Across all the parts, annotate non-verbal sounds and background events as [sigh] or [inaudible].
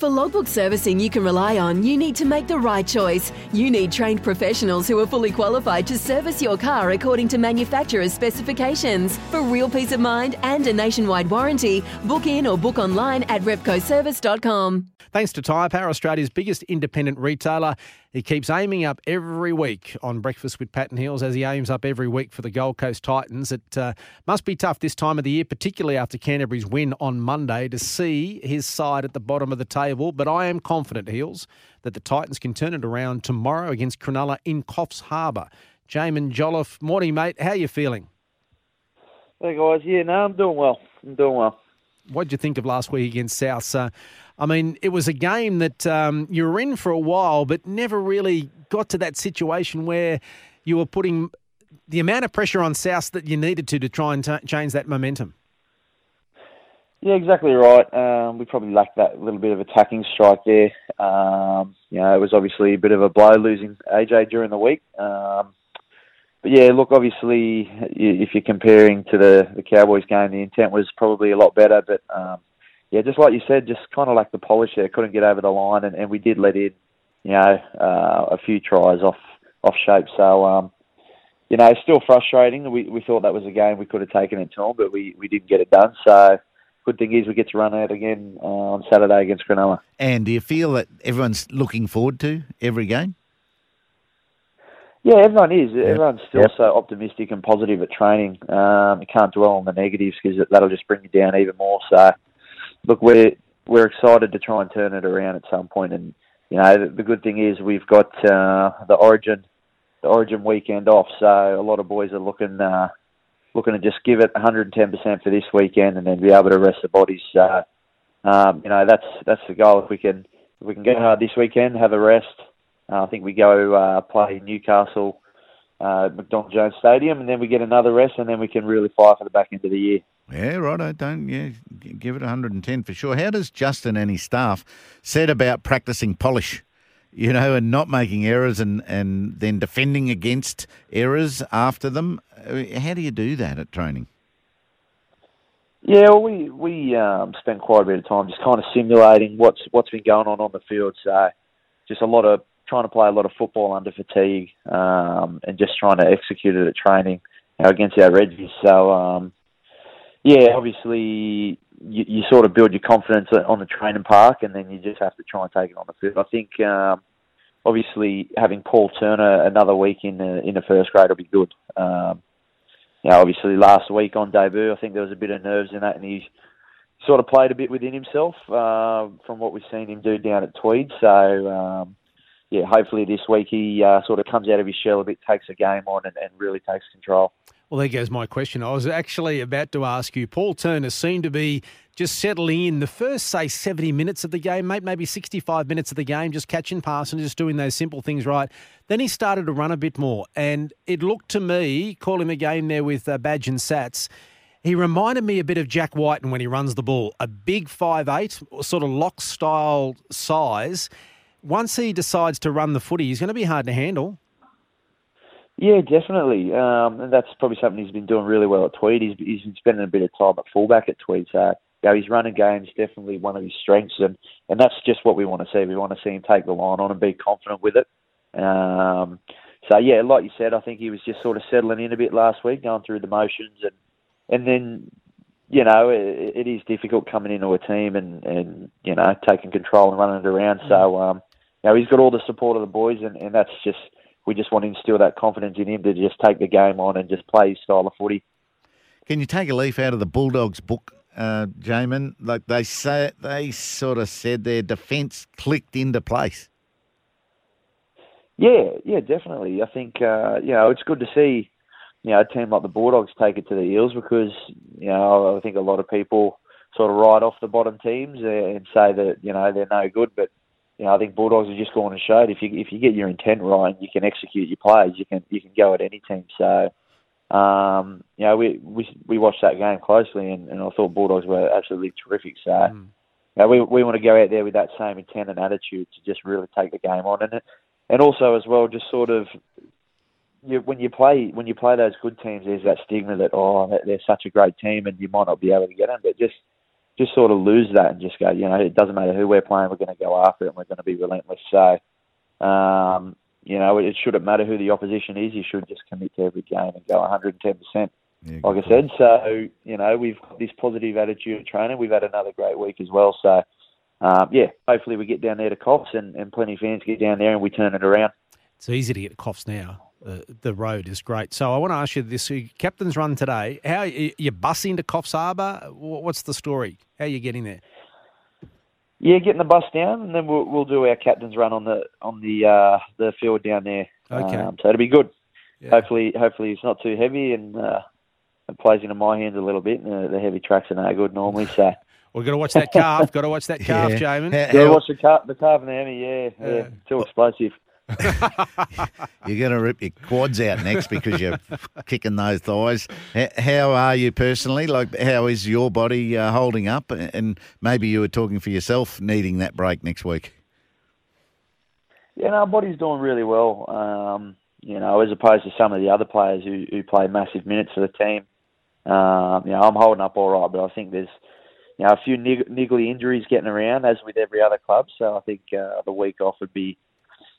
For logbook servicing you can rely on, you need to make the right choice. You need trained professionals who are fully qualified to service your car according to manufacturer's specifications. For real peace of mind and a nationwide warranty, book in or book online at repcoservice.com. Thanks to Tyre Power, Australia's biggest independent retailer. He keeps aiming up every week on Breakfast with Pat and Heels as he aims up every week for the Gold Coast Titans. It uh, must be tough this time of the year, particularly after Canterbury's win on Monday, to see his side at the bottom of the table. But I am confident, Heels, that the Titans can turn it around tomorrow against Cronulla in Coffs Harbour. Jaimin Jolliffe, morning, mate. How are you feeling? Hey guys, yeah, no, I'm doing well. I'm doing well. What did you think of last week against South? Uh, I mean, it was a game that um, you were in for a while, but never really got to that situation where you were putting the amount of pressure on South that you needed to to try and t- change that momentum. Yeah, exactly right. Um, we probably lacked that little bit of attacking strike there. Um, you know, it was obviously a bit of a blow losing AJ during the week. Um, but yeah, look, obviously, if you're comparing to the, the Cowboys game, the intent was probably a lot better. But um, yeah, just like you said, just kind of like the polish there, couldn't get over the line, and, and we did let in, you know, uh, a few tries off off shape. So um, you know, still frustrating. We we thought that was a game we could have taken it to but we we didn't get it done. So good thing is we get to run out again uh, on Saturday against Cronulla. And do you feel that everyone's looking forward to every game? Yeah, everyone is. Everyone's still so optimistic and positive at training. Um, you can't dwell on the negatives because that'll just bring you down even more. So, look, we're we're excited to try and turn it around at some point. And you know, the, the good thing is we've got uh, the Origin the Origin weekend off, so a lot of boys are looking uh, looking to just give it 110% for this weekend, and then be able to rest the bodies. Um, you know, that's that's the goal. If we can if we can go hard this weekend, have a rest. Uh, I think we go uh, play Newcastle, uh, McDonald Jones Stadium, and then we get another rest, and then we can really fight for the back end of the year. Yeah, right. I don't. Yeah, give it 110 for sure. How does Justin and his staff said about practicing polish? You know, and not making errors, and and then defending against errors after them. How do you do that at training? Yeah, well, we we um, spent quite a bit of time just kind of simulating what's what's been going on on the field. So, just a lot of trying to play a lot of football under fatigue, um, and just trying to execute it at training you know, against our Reggies. So, um, yeah, obviously you, you sort of build your confidence on the training park, and then you just have to try and take it on the field. I think um, obviously having Paul Turner another week in the in the first grade will be good. Um, you obviously last week on debut, I think there was a bit of nerves in that, and he sort of played a bit within himself uh, from what we've seen him do down at Tweed. So, um, yeah, hopefully this week he uh, sort of comes out of his shell a bit, takes a game on, and, and really takes control. Well, there goes my question. I was actually about to ask you. Paul Turner seemed to be just settling in the first, say, 70 minutes of the game, mate, maybe 65 minutes of the game, just catching pass and just doing those simple things right. Then he started to run a bit more. And it looked to me, calling the game there with uh, Badge and Sats, he reminded me a bit of Jack Wighton when he runs the ball. A big 5'8", sort of lock style size. Once he decides to run the footy, he's going to be hard to handle. Yeah, definitely. Um, and that's probably something he's been doing really well at Tweed. He's, he's been spending a bit of time at fullback at Tweed. So, you know, his running game is definitely one of his strengths. And, and that's just what we want to see. We want to see him take the line on and be confident with it. Um, so, yeah, like you said, I think he was just sort of settling in a bit last week, going through the motions. And, and then, you know, it, it is difficult coming into a team and, and, you know, taking control and running it around. So, um, you know, he's got all the support of the boys, and, and that's just we just want to instill that confidence in him to just take the game on and just play his style of footy. Can you take a leaf out of the Bulldogs book, uh, Jaimin? Like they say, they sort of said their defence clicked into place. Yeah, yeah, definitely. I think uh, you know it's good to see you know a team like the Bulldogs take it to the Eels because you know I think a lot of people sort of write off the bottom teams and say that you know they're no good. But you know, I think Bulldogs have just gone and showed if you if you get your intent right, you can execute your plays. You can you can go at any team. So. Um, you know, we, we we watched that game closely, and, and I thought Bulldogs were absolutely terrific. So, mm. you know, we we want to go out there with that same intent and attitude to just really take the game on, and it and also as well, just sort of you, when you play when you play those good teams, there's that stigma that oh they're such a great team and you might not be able to get them, but just just sort of lose that and just go, you know, it doesn't matter who we're playing, we're going to go after it and we're going to be relentless. So, um, you know, it shouldn't matter who the opposition is. You should just commit to every game and go 110%. Yeah, like I said, so you know we've got this positive attitude of training. We've had another great week as well. So um, yeah, hopefully we get down there to Coffs and, and plenty of fans get down there and we turn it around. It's easy to get to Coffs now. Uh, the road is great. So I want to ask you this: Captain's Run today. How you bussing to Coffs Harbour? What's the story? How are you getting there? Yeah, getting the bus down, and then we'll, we'll do our captain's run on the on the uh, the field down there. Okay. Um, so it'll be good. Yeah. Hopefully, hopefully it's not too heavy and uh, it plays into my hands a little bit. And the, the heavy tracks are no good normally. So [laughs] we've got to watch that calf. got to watch that calf, [laughs] yeah. Jaimin. Got to watch the calf, the calf and the hammy. Yeah, yeah, too explosive. [laughs] you're going to rip your quads out next because you're kicking those thighs. How are you personally? Like, how is your body uh, holding up? And maybe you were talking for yourself, needing that break next week. Yeah, no, our body's doing really well. Um, you know, as opposed to some of the other players who, who play massive minutes for the team. Um, you know, I'm holding up all right, but I think there's you know a few niggly injuries getting around, as with every other club. So I think uh, the week off would be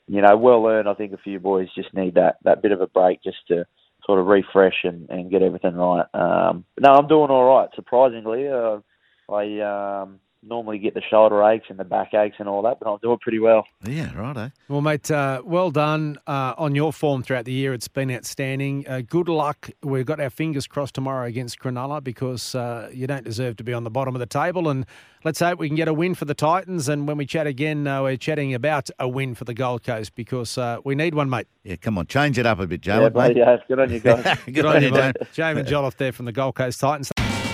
you know, well earned. I think a few boys just need that that bit of a break just to sort of refresh and, and get everything right. Um, no, I'm doing all right. Surprisingly, uh, I um, normally get the shoulder aches and the back aches and all that, but I'm doing pretty well. Yeah, right. Eh? Well, mate, uh, well done uh, on your form throughout the year. It's been outstanding. Uh, good luck. We've got our fingers crossed tomorrow against Cronulla because uh, you don't deserve to be on the bottom of the table. And let's hope we can get a win for the Titans. And when we chat again, uh, we're chatting about a win for the Gold Coast because uh, we need one, mate. Yeah, come on, change it up a bit, Joe. Yeah, mate. Yeah, good on you guys. good, [laughs] good on you, mate. Jaimin Jolliffe there from the Gold Coast Titans.